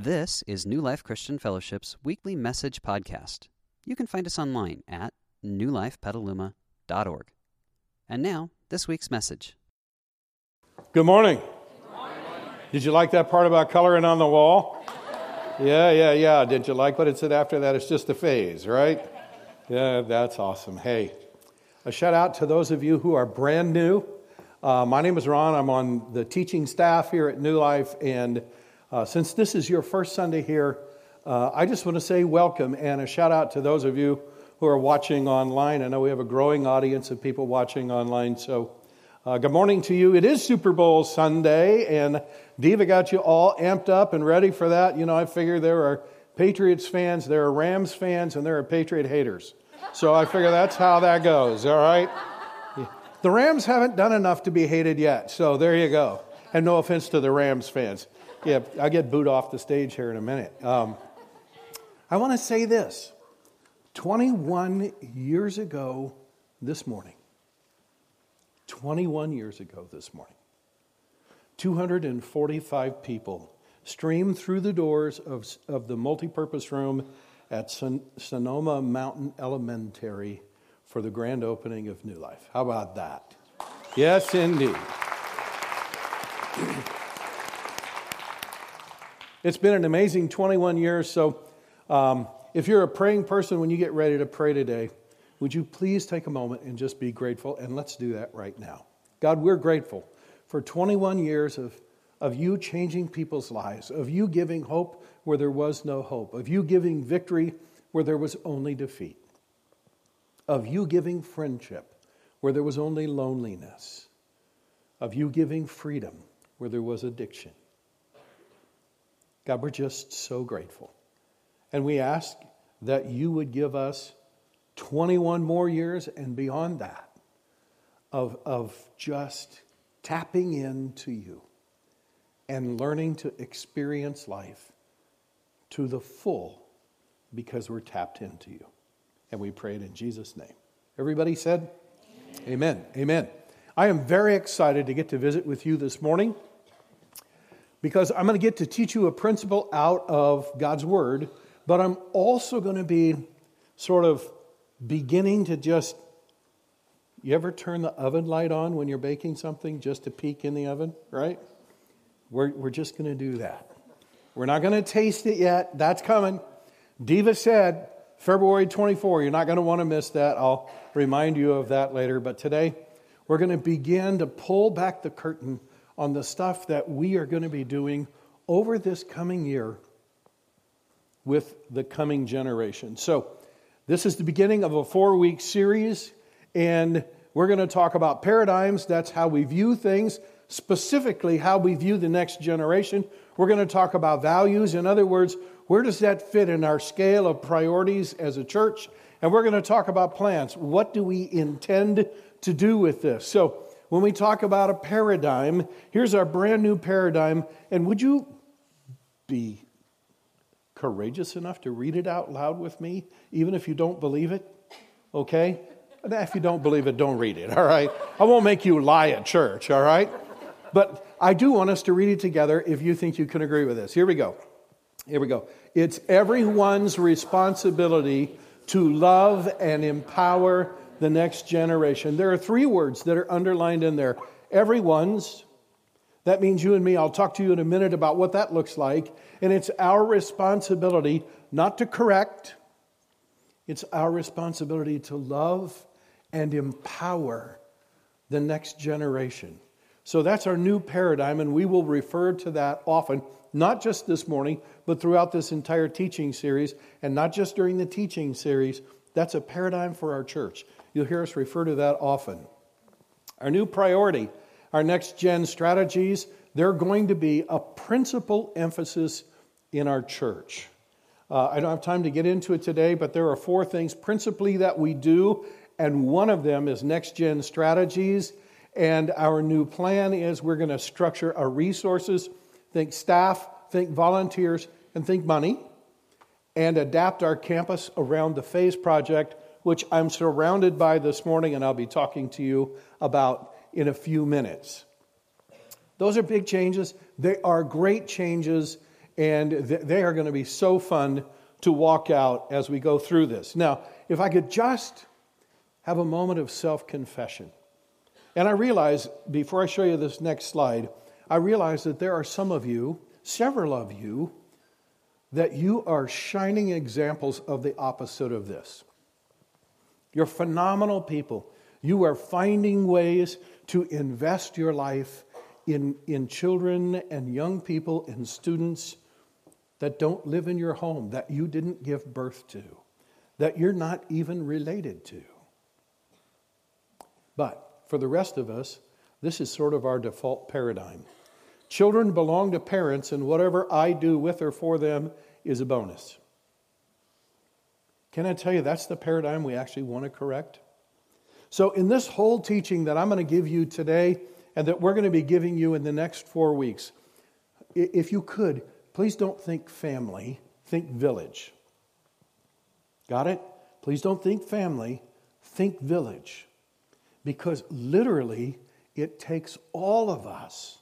This is New Life Christian Fellowship's weekly message podcast. You can find us online at newlifepetaluma.org. And now, this week's message. Good morning. Did you like that part about coloring on the wall? Yeah, yeah, yeah. Did you like what it said after that? It's just a phase, right? Yeah, that's awesome. Hey, a shout out to those of you who are brand new. Uh, my name is Ron. I'm on the teaching staff here at New Life, and uh, since this is your first Sunday here, uh, I just want to say welcome and a shout out to those of you who are watching online. I know we have a growing audience of people watching online, so uh, good morning to you. It is Super Bowl Sunday, and Diva got you all amped up and ready for that. You know, I figure there are Patriots fans, there are Rams fans, and there are Patriot haters. So I figure that's how that goes, all right? The Rams haven't done enough to be hated yet, so there you go. And no offense to the Rams fans yeah, I'll get booed off the stage here in a minute. Um, I want to say this 21 years ago this morning, 21 years ago this morning, 245 people streamed through the doors of, of the multipurpose room at Son- Sonoma Mountain Elementary for the grand opening of New Life. How about that? Yes, indeed. It's been an amazing 21 years. So, um, if you're a praying person, when you get ready to pray today, would you please take a moment and just be grateful? And let's do that right now. God, we're grateful for 21 years of, of you changing people's lives, of you giving hope where there was no hope, of you giving victory where there was only defeat, of you giving friendship where there was only loneliness, of you giving freedom where there was addiction. God, we're just so grateful. And we ask that you would give us 21 more years and beyond that of, of just tapping into you and learning to experience life to the full because we're tapped into you. And we pray it in Jesus' name. Everybody said, Amen. Amen. Amen. I am very excited to get to visit with you this morning because I'm going to get to teach you a principle out of God's Word, but I'm also going to be sort of beginning to just. You ever turn the oven light on when you're baking something just to peek in the oven, right? We're, we're just going to do that. We're not going to taste it yet. That's coming. Diva said February 24. You're not going to want to miss that. I'll remind you of that later. But today, we're going to begin to pull back the curtain on the stuff that we are going to be doing over this coming year with the coming generation. So, this is the beginning of a four week series, and we're going to talk about paradigms. That's how we view things, specifically, how we view the next generation. We're going to talk about values. In other words, where does that fit in our scale of priorities as a church? And we're going to talk about plans. What do we intend to do with this? So, when we talk about a paradigm, here's our brand new paradigm. And would you be courageous enough to read it out loud with me, even if you don't believe it? Okay? If you don't believe it, don't read it, all right? I won't make you lie at church, all right? But I do want us to read it together if you think you can agree with this. Here we go. Here we go. It's everyone's responsibility to love and empower the next generation. There are three words that are underlined in there everyone's. That means you and me. I'll talk to you in a minute about what that looks like. And it's our responsibility not to correct, it's our responsibility to love and empower the next generation. So that's our new paradigm, and we will refer to that often, not just this morning, but throughout this entire teaching series, and not just during the teaching series. That's a paradigm for our church. You'll hear us refer to that often. Our new priority, our next gen strategies, they're going to be a principal emphasis in our church. Uh, I don't have time to get into it today, but there are four things principally that we do, and one of them is next gen strategies. And our new plan is we're going to structure our resources, think staff, think volunteers, and think money, and adapt our campus around the phase project which I'm surrounded by this morning, and I'll be talking to you about in a few minutes. Those are big changes. They are great changes, and they are going to be so fun to walk out as we go through this. Now, if I could just have a moment of self confession. And I realize, before I show you this next slide, I realize that there are some of you, several of you, that you are shining examples of the opposite of this. You're phenomenal people. You are finding ways to invest your life in, in children and young people and students that don't live in your home, that you didn't give birth to, that you're not even related to. But for the rest of us, this is sort of our default paradigm. Children belong to parents, and whatever I do with or for them is a bonus. Can I tell you that's the paradigm we actually want to correct? So, in this whole teaching that I'm going to give you today and that we're going to be giving you in the next four weeks, if you could, Please don't think family, think village. Got it? Please don't think family, think village. Because literally, it takes all of us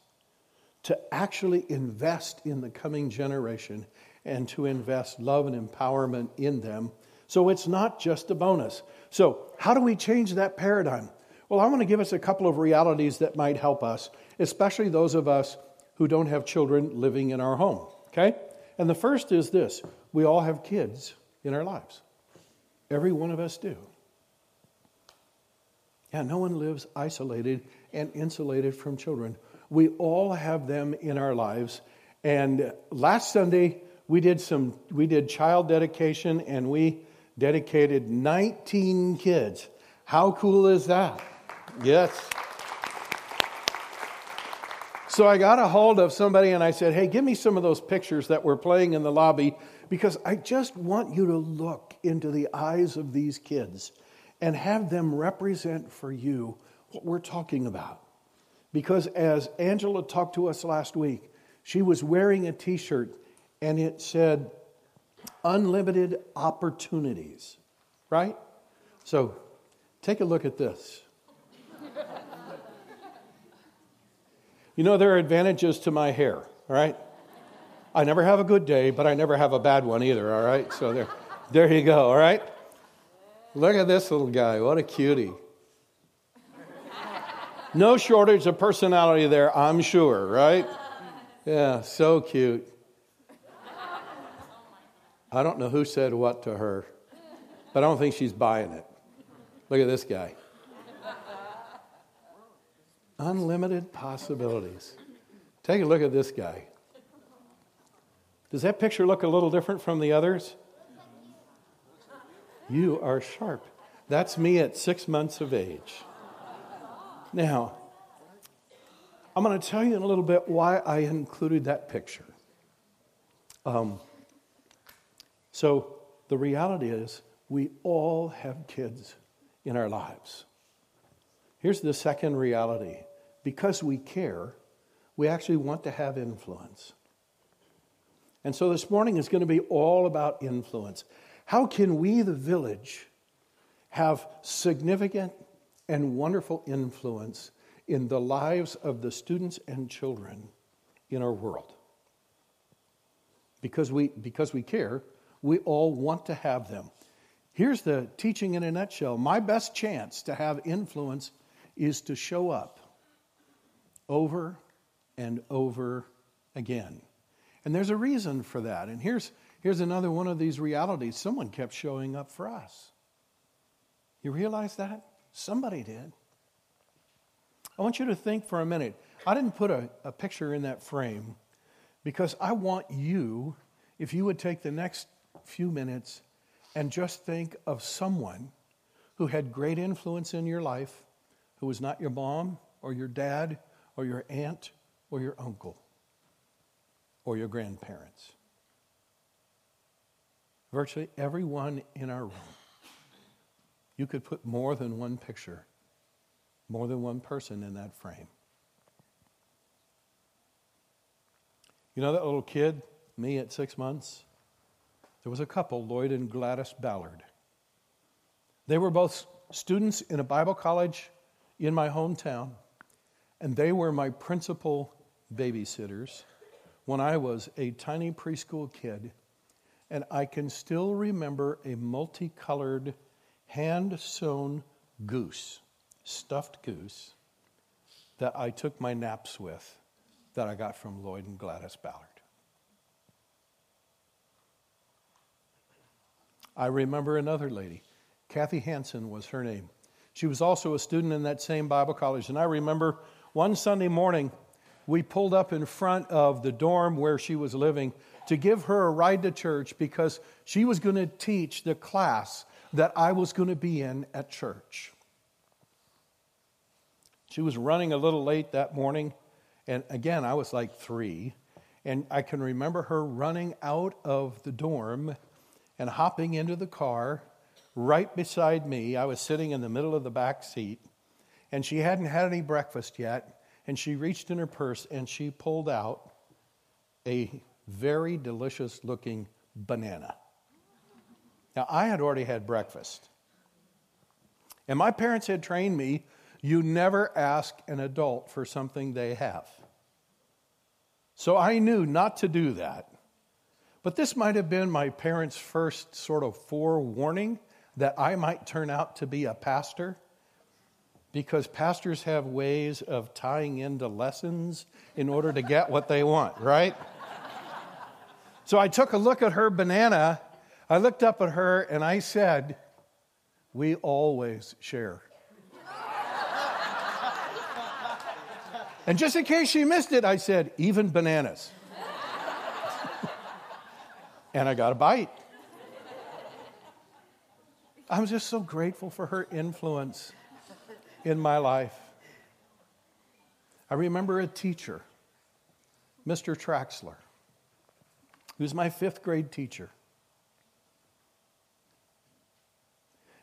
to actually invest in the coming generation and to invest love and empowerment in them. So it's not just a bonus. So, how do we change that paradigm? Well, I want to give us a couple of realities that might help us, especially those of us who don't have children living in our home. Okay? And the first is this we all have kids in our lives. Every one of us do. Yeah, no one lives isolated and insulated from children. We all have them in our lives. And last Sunday, we did some we did child dedication and we dedicated 19 kids. How cool is that? Yes. So I got a hold of somebody and I said, Hey, give me some of those pictures that were playing in the lobby because I just want you to look into the eyes of these kids and have them represent for you what we're talking about. Because as Angela talked to us last week, she was wearing a t shirt and it said, Unlimited opportunities, right? So take a look at this. You know, there are advantages to my hair, all right? I never have a good day, but I never have a bad one either, all right? So there, there you go, all right? Look at this little guy. What a cutie. No shortage of personality there, I'm sure, right? Yeah, so cute. I don't know who said what to her, but I don't think she's buying it. Look at this guy. Unlimited possibilities. Take a look at this guy. Does that picture look a little different from the others? You are sharp. That's me at six months of age. Now, I'm going to tell you in a little bit why I included that picture. Um, so, the reality is, we all have kids in our lives. Here's the second reality because we care, we actually want to have influence. And so this morning is going to be all about influence. How can we, the village, have significant and wonderful influence in the lives of the students and children in our world? Because we, because we care, we all want to have them. Here's the teaching in a nutshell my best chance to have influence is to show up over and over again. And there's a reason for that. And here's, here's another one of these realities someone kept showing up for us. You realize that? Somebody did. I want you to think for a minute. I didn't put a, a picture in that frame because I want you, if you would take the next few minutes and just think of someone who had great influence in your life who was not your mom or your dad or your aunt or your uncle or your grandparents. Virtually everyone in our room. You could put more than one picture, more than one person in that frame. You know that little kid, me at six months? There was a couple, Lloyd and Gladys Ballard. They were both students in a Bible college in my hometown, and they were my principal babysitters when I was a tiny preschool kid, and I can still remember a multicolored, hand sewn goose, stuffed goose, that I took my naps with that I got from Lloyd and Gladys Ballard. I remember another lady, Kathy Hanson was her name. She was also a student in that same Bible college. And I remember one Sunday morning, we pulled up in front of the dorm where she was living to give her a ride to church because she was going to teach the class that I was going to be in at church. She was running a little late that morning. And again, I was like three. And I can remember her running out of the dorm and hopping into the car right beside me. I was sitting in the middle of the back seat, and she hadn't had any breakfast yet. And she reached in her purse and she pulled out a very delicious looking banana. Now, I had already had breakfast. And my parents had trained me you never ask an adult for something they have. So I knew not to do that. But this might have been my parents' first sort of forewarning that I might turn out to be a pastor because pastors have ways of tying into lessons in order to get what they want, right? so I took a look at her banana. I looked up at her and I said, We always share. and just in case she missed it, I said, Even bananas. And I got a bite. I'm just so grateful for her influence in my life. I remember a teacher, Mr. Traxler, who's my fifth grade teacher.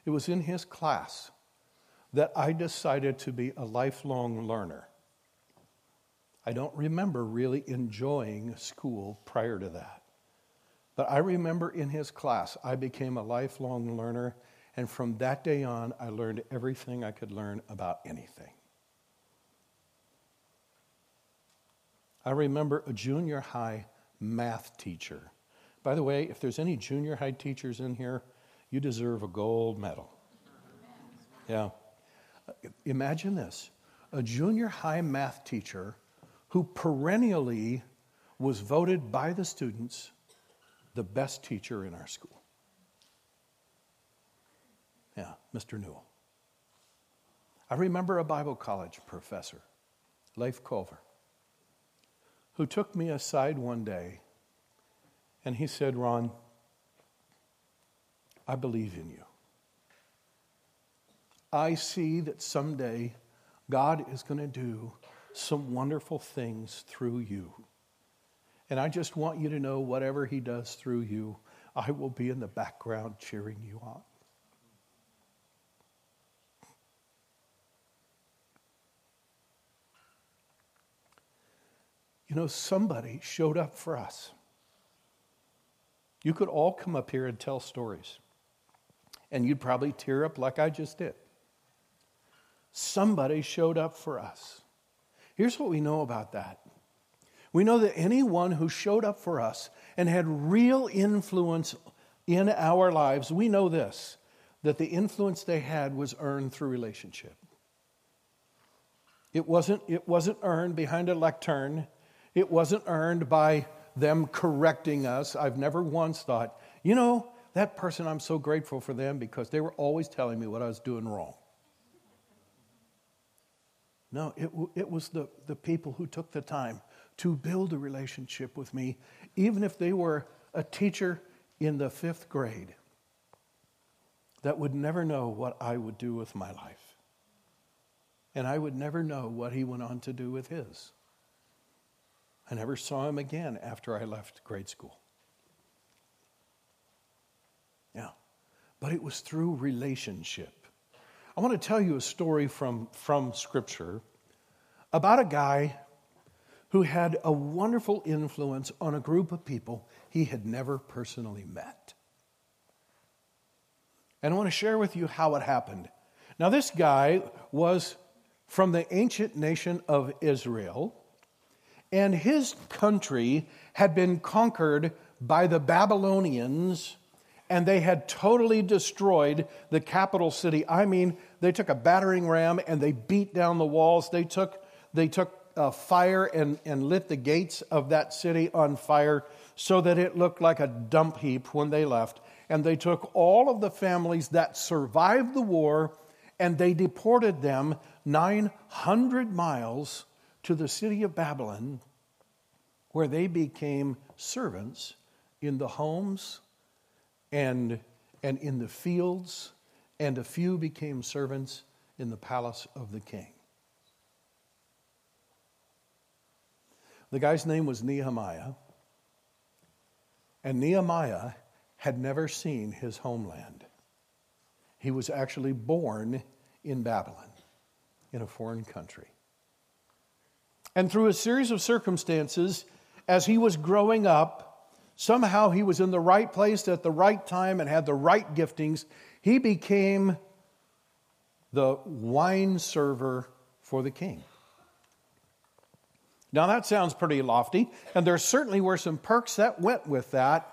It was in his class that I decided to be a lifelong learner. I don't remember really enjoying school prior to that. But I remember in his class, I became a lifelong learner and from that day on, I learned everything I could learn about anything. I remember a junior high math teacher. By the way, if there's any junior high teachers in here, you deserve a gold medal. Yeah. Imagine this a junior high math teacher who perennially was voted by the students the best teacher in our school. Yeah, Mr. Newell. I remember a Bible college professor, Leif Culver, who took me aside one day and he said, Ron, I believe in you. I see that someday God is going to do some wonderful things through you. And I just want you to know whatever He does through you, I will be in the background cheering you on. You know, somebody showed up for us. You could all come up here and tell stories, and you'd probably tear up like I just did. Somebody showed up for us. Here's what we know about that we know that anyone who showed up for us and had real influence in our lives, we know this that the influence they had was earned through relationship. It wasn't, it wasn't earned behind a lectern. It wasn't earned by them correcting us. I've never once thought, you know, that person, I'm so grateful for them because they were always telling me what I was doing wrong. No, it, it was the, the people who took the time to build a relationship with me, even if they were a teacher in the fifth grade that would never know what I would do with my life. And I would never know what he went on to do with his. I never saw him again after I left grade school. Yeah. But it was through relationship. I want to tell you a story from, from Scripture about a guy who had a wonderful influence on a group of people he had never personally met. And I want to share with you how it happened. Now, this guy was from the ancient nation of Israel. and his country had been conquered by the Babylonians and they had totally destroyed the capital city. I mean, they took a battering ram and they beat down the walls. They took, they took uh, fire and, and lit the gates of that city on fire so that it looked like a dump heap when they left. And they took all of the families that survived the war and they deported them 900 miles to the city of Babylon, where they became servants in the homes and, and in the fields, and a few became servants in the palace of the king. The guy's name was Nehemiah, and Nehemiah had never seen his homeland. He was actually born in Babylon, in a foreign country. And through a series of circumstances, as he was growing up, somehow he was in the right place at the right time and had the right giftings. He became the wine server for the king. Now, that sounds pretty lofty, and there certainly were some perks that went with that.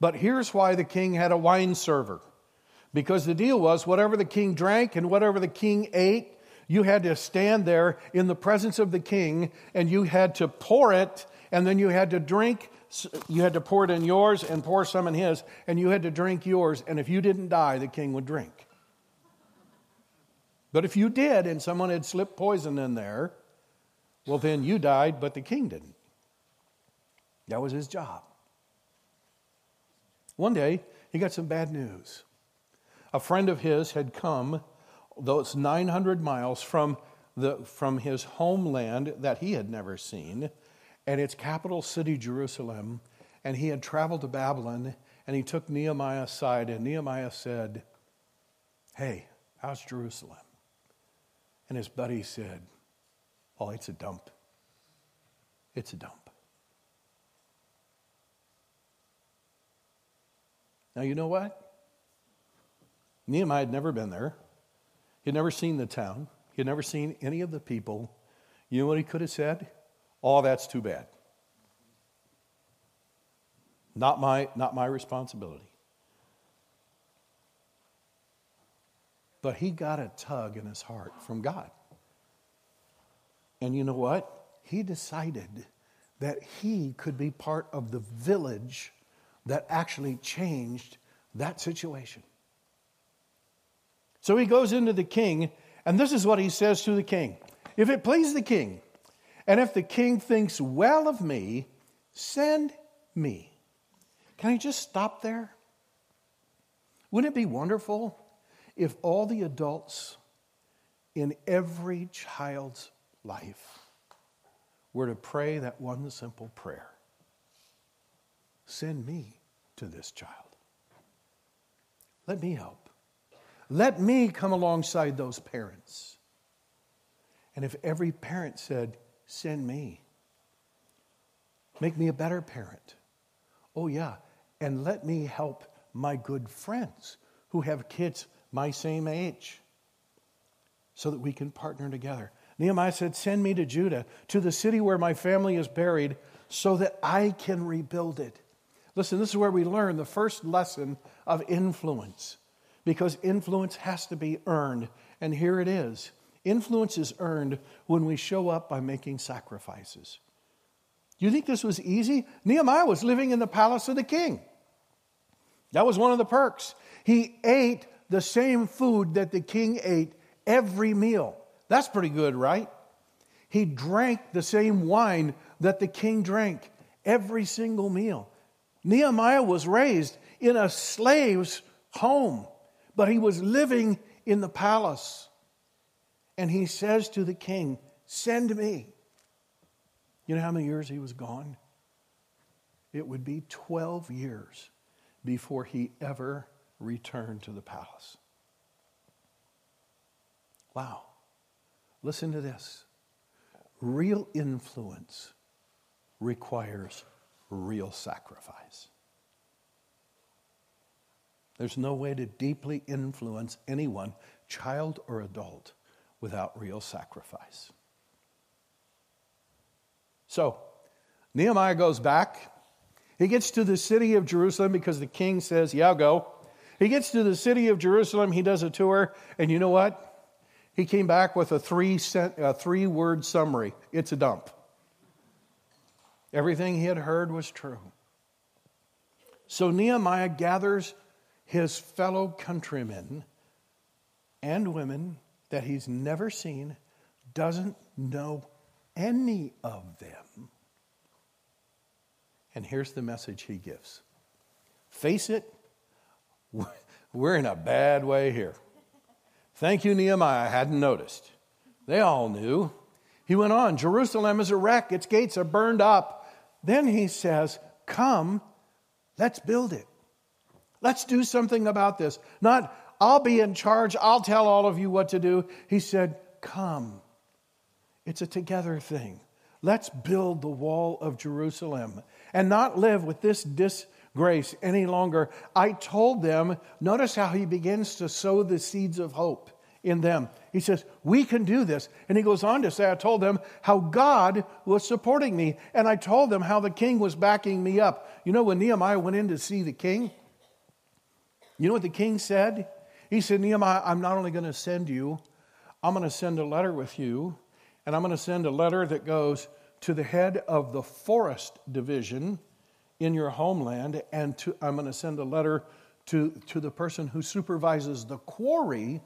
But here's why the king had a wine server. Because the deal was whatever the king drank and whatever the king ate, you had to stand there in the presence of the king and you had to pour it and then you had to drink. You had to pour it in yours and pour some in his, and you had to drink yours. And if you didn't die, the king would drink. But if you did and someone had slipped poison in there, well, then you died, but the king didn't. That was his job. One day, he got some bad news. A friend of his had come those 900 miles from, the, from his homeland that he had never seen and its capital city, Jerusalem. And he had traveled to Babylon and he took Nehemiah aside, and Nehemiah said, Hey, how's Jerusalem? And his buddy said, Oh, it's a dump. It's a dump. Now, you know what? Nehemiah had never been there. He had never seen the town. He had never seen any of the people. You know what he could have said? Oh, that's too bad. Not my, not my responsibility. But he got a tug in his heart from God. And you know what? He decided that he could be part of the village that actually changed that situation. So he goes into the king, and this is what he says to the king If it please the king, and if the king thinks well of me, send me. Can I just stop there? Wouldn't it be wonderful if all the adults in every child's life were to pray that one simple prayer Send me to this child. Let me help. Let me come alongside those parents. And if every parent said, Send me, make me a better parent. Oh, yeah. And let me help my good friends who have kids my same age so that we can partner together. Nehemiah said, Send me to Judah, to the city where my family is buried, so that I can rebuild it. Listen, this is where we learn the first lesson of influence because influence has to be earned. And here it is influence is earned when we show up by making sacrifices. You think this was easy? Nehemiah was living in the palace of the king. That was one of the perks. He ate the same food that the king ate every meal. That's pretty good, right? He drank the same wine that the king drank every single meal. Nehemiah was raised in a slave's home but he was living in the palace. And he says to the king, Send me. You know how many years he was gone? It would be 12 years before he ever returned to the palace. Wow. Listen to this. Real influence requires real sacrifice. There's no way to deeply influence anyone, child or adult, without real sacrifice. So, Nehemiah goes back. He gets to the city of Jerusalem because the king says, Yeah, go. He gets to the city of Jerusalem. He does a tour. And you know what? He came back with a three, cent, a three word summary it's a dump. Everything he had heard was true. So Nehemiah gathers his fellow countrymen and women that he's never seen, doesn't know any of them. And here's the message he gives Face it, we're in a bad way here. Thank you, Nehemiah. I hadn't noticed. They all knew. He went on Jerusalem is a wreck, its gates are burned up. Then he says, Come, let's build it. Let's do something about this. Not, I'll be in charge, I'll tell all of you what to do. He said, Come. It's a together thing. Let's build the wall of Jerusalem and not live with this disgrace any longer. I told them, notice how he begins to sow the seeds of hope in them. He says, We can do this. And he goes on to say, I told them how God was supporting me. And I told them how the king was backing me up. You know, when Nehemiah went in to see the king, you know what the king said? He said, Nehemiah, I'm not only going to send you, I'm going to send a letter with you and I'm going to send a letter that goes to the head of the forest division in your homeland, and to, I'm going to send a letter to, to the person who supervises the quarry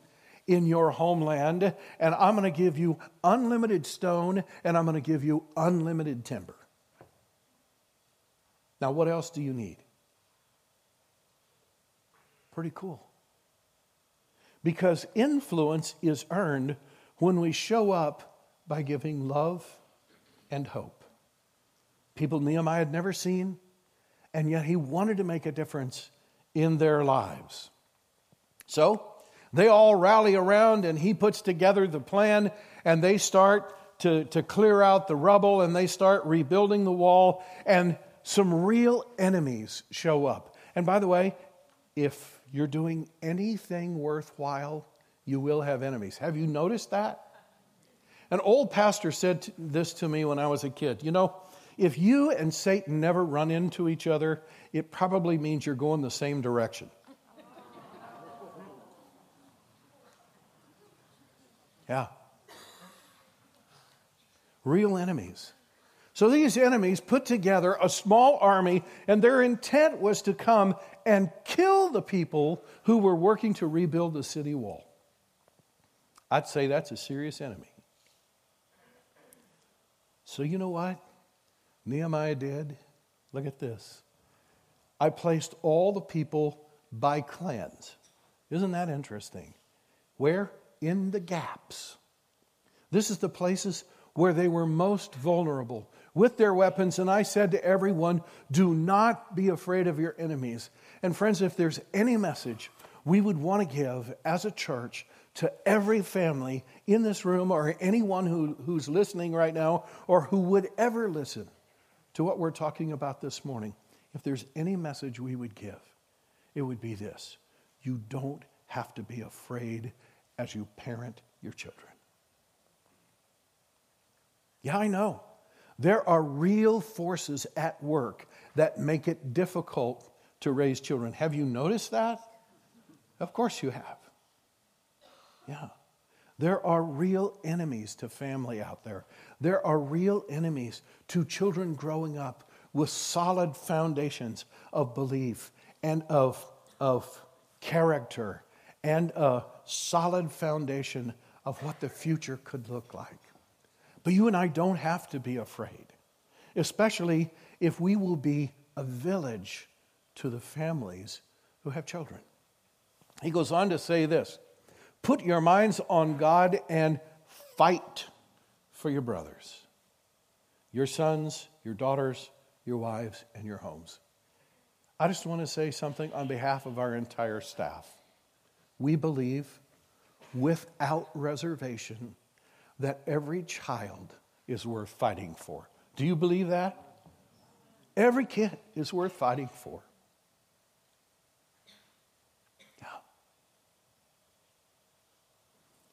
in your homeland, and I'm going to give you unlimited stone, and I'm going to give you unlimited timber. Now, what else do you need? Pretty cool. Because influence is earned when we show up by giving love and hope. People Nehemiah had never seen, and yet he wanted to make a difference in their lives. So they all rally around, and he puts together the plan, and they start to, to clear out the rubble, and they start rebuilding the wall, and some real enemies show up. And by the way, if you're doing anything worthwhile, you will have enemies. Have you noticed that? An old pastor said this to me when I was a kid. You know, if you and Satan never run into each other, it probably means you're going the same direction. Yeah. Real enemies. So these enemies put together a small army, and their intent was to come and kill the people who were working to rebuild the city wall. I'd say that's a serious enemy. So, you know what Nehemiah did? Look at this. I placed all the people by clans. Isn't that interesting? Where? In the gaps. This is the places where they were most vulnerable with their weapons. And I said to everyone, Do not be afraid of your enemies. And friends, if there's any message we would want to give as a church to every family in this room or anyone who, who's listening right now or who would ever listen to what we're talking about this morning, if there's any message we would give, it would be this you don't have to be afraid as you parent your children. Yeah, I know. There are real forces at work that make it difficult to raise children. Have you noticed that? Of course you have. Yeah. There are real enemies to family out there. There are real enemies to children growing up with solid foundations of belief and of, of character and a solid foundation of what the future could look like. But you and I don't have to be afraid, especially if we will be a village to the families who have children. He goes on to say this Put your minds on God and fight for your brothers, your sons, your daughters, your wives, and your homes. I just want to say something on behalf of our entire staff. We believe without reservation that every child is worth fighting for. Do you believe that? Every kid is worth fighting for.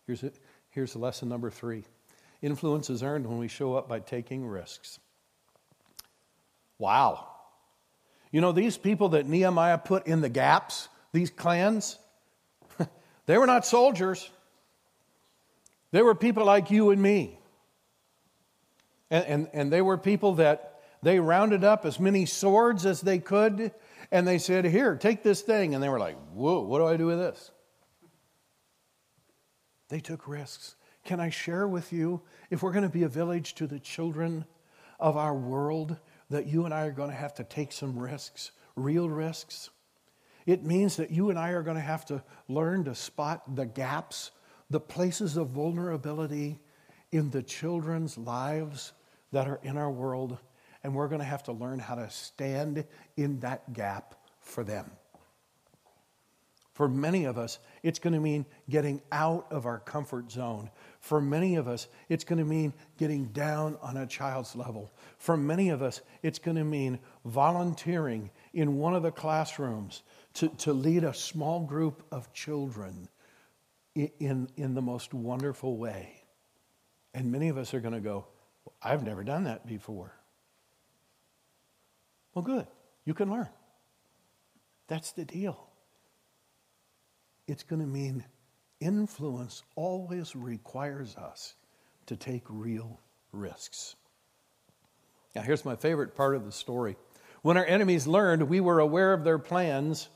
Here's, it. Here's lesson number three influence is earned when we show up by taking risks. Wow. You know, these people that Nehemiah put in the gaps, these clans, they were not soldiers. They were people like you and me. And, and, and they were people that they rounded up as many swords as they could, and they said, Here, take this thing. And they were like, Whoa, what do I do with this? They took risks. Can I share with you, if we're going to be a village to the children of our world, that you and I are going to have to take some risks, real risks? It means that you and I are going to have to learn to spot the gaps, the places of vulnerability in the children's lives that are in our world, and we're going to have to learn how to stand in that gap for them. For many of us, it's going to mean getting out of our comfort zone. For many of us, it's going to mean getting down on a child's level. For many of us, it's going to mean volunteering in one of the classrooms to, to lead a small group of children in, in, the most wonderful way. And many of us are going to go, I've never done that before. Well, good. You can learn. That's the deal it's going to mean influence always requires us to take real risks. Now, here's my favorite part of the story. When our enemies learned we were aware of their plans,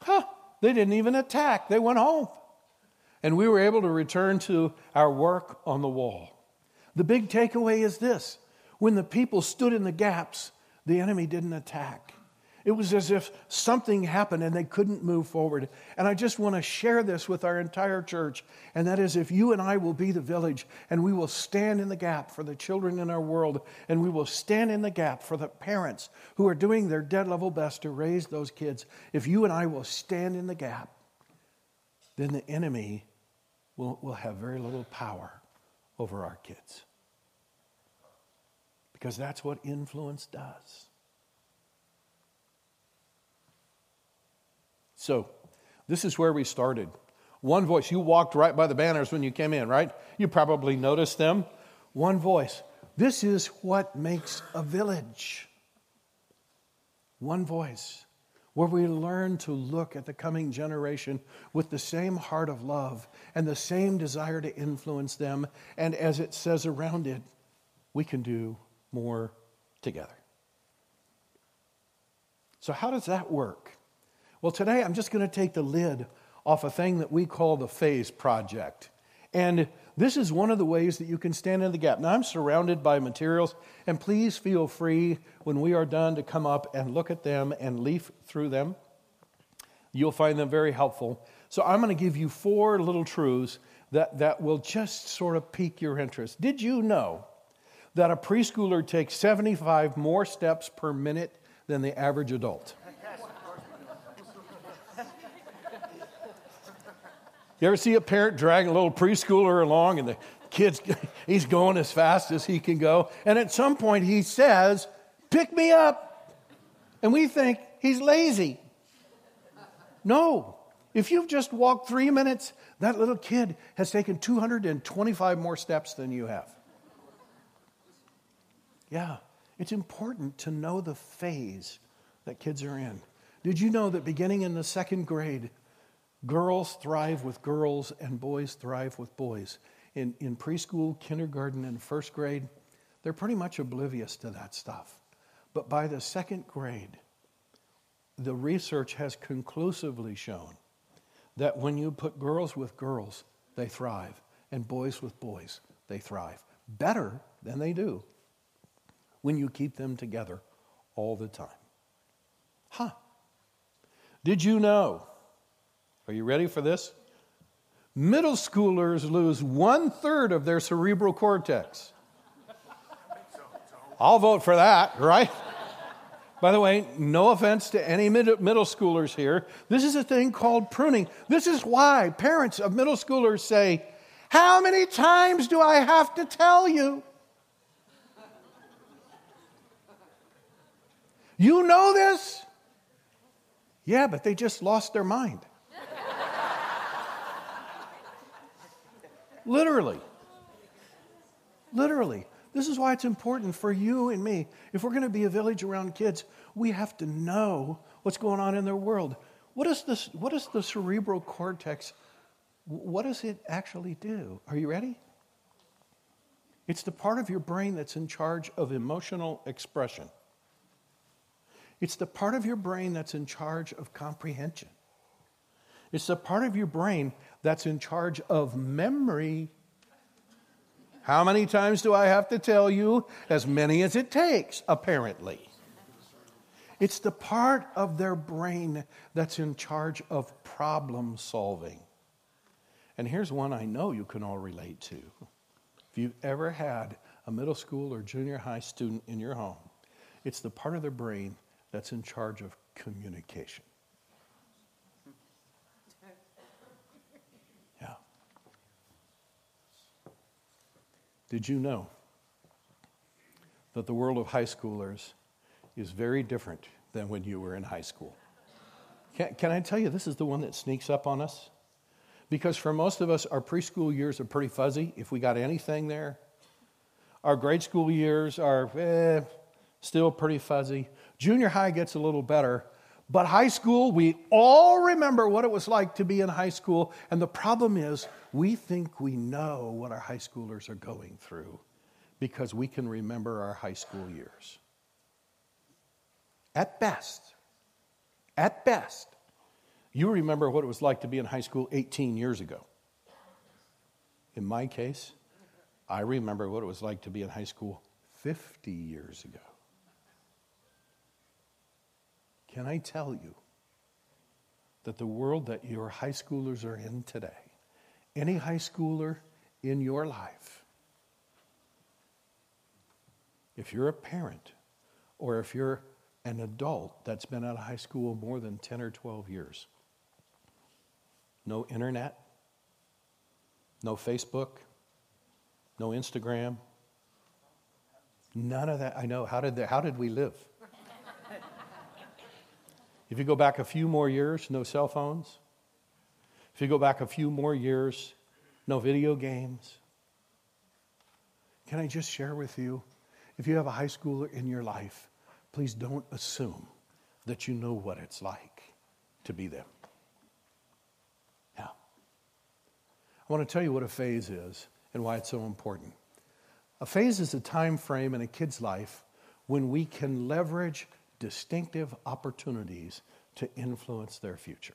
huh, they didn't even attack. They went home. And we were able to return to our work on the wall. The big takeaway is this when the people stood in the gaps, the enemy didn't attack. It was as if something happened and they couldn't move forward. And I just want to share this with our entire church. And that is if you and I will be the village and we will stand in the gap for the children in our world and we will stand in the gap for the parents who are doing their dead level best to raise those kids. If you and I will stand in the gap, then the enemy will, will have very little power over our kids. Because that's what influence does. So, this is where we started. One voice. You walked right by the banners when you came in, right? You probably noticed them. One voice. This is what makes a village. One voice, where we learn to look at the coming generation with the same heart of love and the same desire to influence them. And as it says around it, we can do more together. So, how does that work? Well, today I'm just going to take the lid off a thing that we call the Phase Project. And this is one of the ways that you can stand in the gap. Now, I'm surrounded by materials, and please feel free when we are done to come up and look at them and leaf through them. You'll find them very helpful. So, I'm going to give you four little truths that, that will just sort of pique your interest. Did you know that a preschooler takes 75 more steps per minute than the average adult? You ever see a parent drag a little preschooler along and the kid's, he's going as fast as he can go. And at some point he says, pick me up. And we think he's lazy. No. If you've just walked three minutes, that little kid has taken 225 more steps than you have. Yeah, it's important to know the phase that kids are in. Did you know that beginning in the second grade, Girls thrive with girls and boys thrive with boys. In, in preschool, kindergarten, and first grade, they're pretty much oblivious to that stuff. But by the second grade, the research has conclusively shown that when you put girls with girls, they thrive, and boys with boys, they thrive. Better than they do when you keep them together all the time. Huh. Did you know are you ready for this? Middle schoolers lose one third of their cerebral cortex. I'll vote for that, right? By the way, no offense to any middle schoolers here. This is a thing called pruning. This is why parents of middle schoolers say, How many times do I have to tell you? You know this? Yeah, but they just lost their mind. Literally. Literally. This is why it's important for you and me. If we're going to be a village around kids, we have to know what's going on in their world. What is this what is the cerebral cortex? What does it actually do? Are you ready? It's the part of your brain that's in charge of emotional expression. It's the part of your brain that's in charge of comprehension. It's the part of your brain that's in charge of memory. How many times do I have to tell you? As many as it takes, apparently. It's the part of their brain that's in charge of problem solving. And here's one I know you can all relate to. If you've ever had a middle school or junior high student in your home, it's the part of their brain that's in charge of communication. Did you know that the world of high schoolers is very different than when you were in high school? Can, can I tell you, this is the one that sneaks up on us? Because for most of us, our preschool years are pretty fuzzy, if we got anything there. Our grade school years are eh, still pretty fuzzy. Junior high gets a little better. But high school, we all remember what it was like to be in high school. And the problem is, we think we know what our high schoolers are going through because we can remember our high school years. At best, at best, you remember what it was like to be in high school 18 years ago. In my case, I remember what it was like to be in high school 50 years ago. Can I tell you that the world that your high schoolers are in today, any high schooler in your life, if you're a parent or if you're an adult that's been out of high school more than 10 or 12 years, no internet, no Facebook, no Instagram, none of that. I know. How did, that, how did we live? If you go back a few more years, no cell phones. If you go back a few more years, no video games. Can I just share with you? If you have a high schooler in your life, please don't assume that you know what it's like to be them. Now, I want to tell you what a phase is and why it's so important. A phase is a time frame in a kid's life when we can leverage distinctive opportunities to influence their future.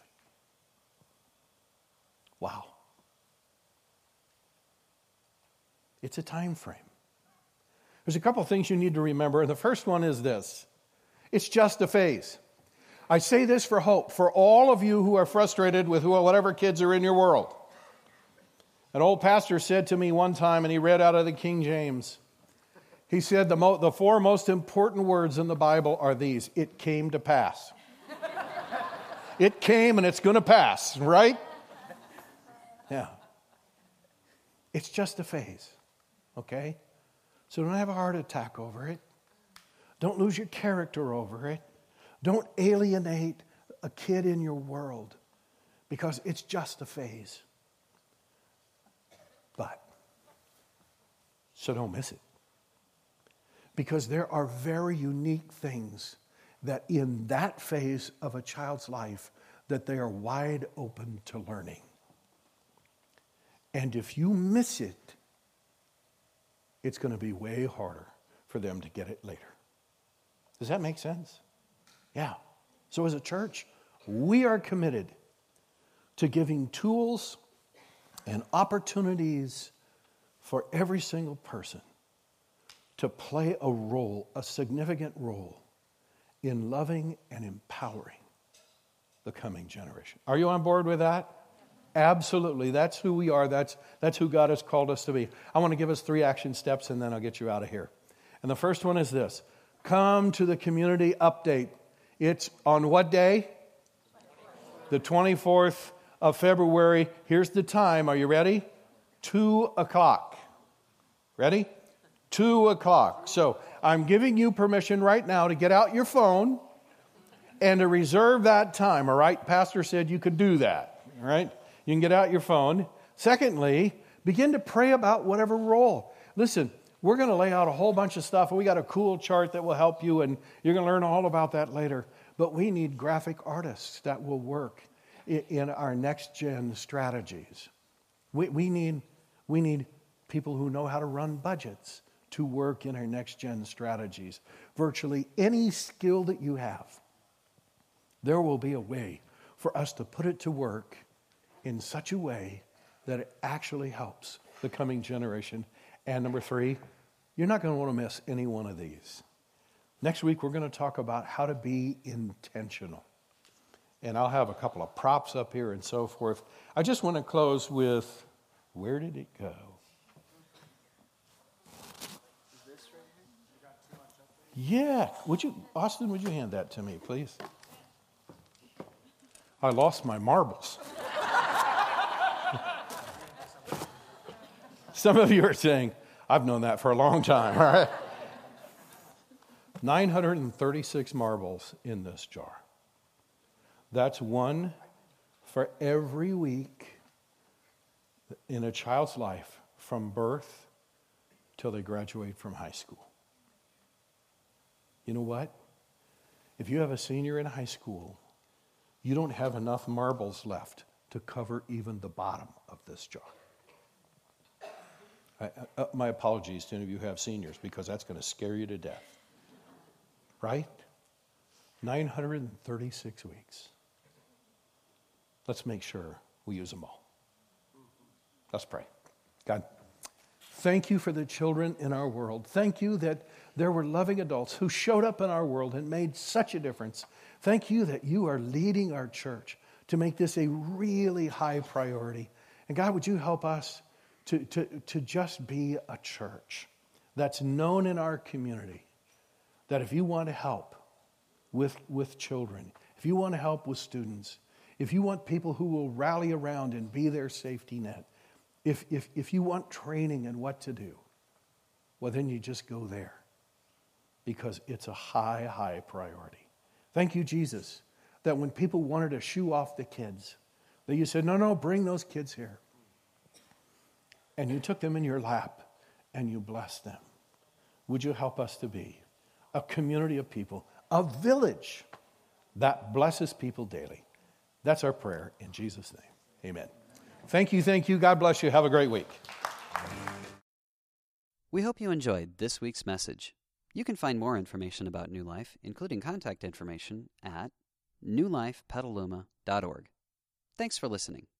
Wow. It's a time frame. There's a couple things you need to remember. and The first one is this it's just a phase. I say this for hope for all of you who are frustrated with whatever kids are in your world. An old pastor said to me one time, and he read out of the King James. He said, The, mo- the four most important words in the Bible are these it came to pass. it came and it's going to pass, right? Yeah. It's just a phase, okay? So don't have a heart attack over it. Don't lose your character over it. Don't alienate a kid in your world because it's just a phase. But, so don't miss it. Because there are very unique things that in that phase of a child's life that they are wide open to learning. And if you miss it, it's going to be way harder for them to get it later. Does that make sense? Yeah. So, as a church, we are committed to giving tools and opportunities for every single person to play a role, a significant role, in loving and empowering the coming generation. Are you on board with that? Absolutely. That's who we are. That's, that's who God has called us to be. I want to give us three action steps and then I'll get you out of here. And the first one is this come to the community update. It's on what day? The 24th of February. Here's the time. Are you ready? Two o'clock. Ready? Two o'clock. So I'm giving you permission right now to get out your phone and to reserve that time. All right? Pastor said you could do that. All right? You can get out your phone. Secondly, begin to pray about whatever role. Listen, we're going to lay out a whole bunch of stuff. We got a cool chart that will help you, and you're going to learn all about that later. But we need graphic artists that will work in our next gen strategies. We, we, need, we need people who know how to run budgets to work in our next gen strategies. Virtually any skill that you have, there will be a way for us to put it to work in such a way that it actually helps the coming generation. And number three, you're not going to want to miss any one of these. Next week, we're going to talk about how to be intentional. And I'll have a couple of props up here and so forth. I just want to close with where did it go? Yeah. Would you, Austin, would you hand that to me, please? I lost my marbles. Some of you are saying, I've known that for a long time, all right? 936 marbles in this jar. That's one for every week in a child's life from birth till they graduate from high school. You know what? If you have a senior in high school, you don't have enough marbles left to cover even the bottom of this jar. I, uh, my apologies to any of you who have seniors because that's going to scare you to death. Right? 936 weeks. Let's make sure we use them all. Let's pray. God, thank you for the children in our world. Thank you that there were loving adults who showed up in our world and made such a difference. Thank you that you are leading our church to make this a really high priority. And God, would you help us to, to, to just be a church that's known in our community that if you want to help with, with children, if you want to help with students, if you want people who will rally around and be their safety net, if, if, if you want training and what to do, well, then you just go there because it's a high, high priority. Thank you, Jesus, that when people wanted to shoo off the kids, that you said, no, no, bring those kids here and you took them in your lap and you blessed them. Would you help us to be a community of people, a village that blesses people daily? That's our prayer in Jesus' name. Amen. Thank you, thank you. God bless you. Have a great week. We hope you enjoyed this week's message. You can find more information about New Life, including contact information, at newlifepetaluma.org. Thanks for listening.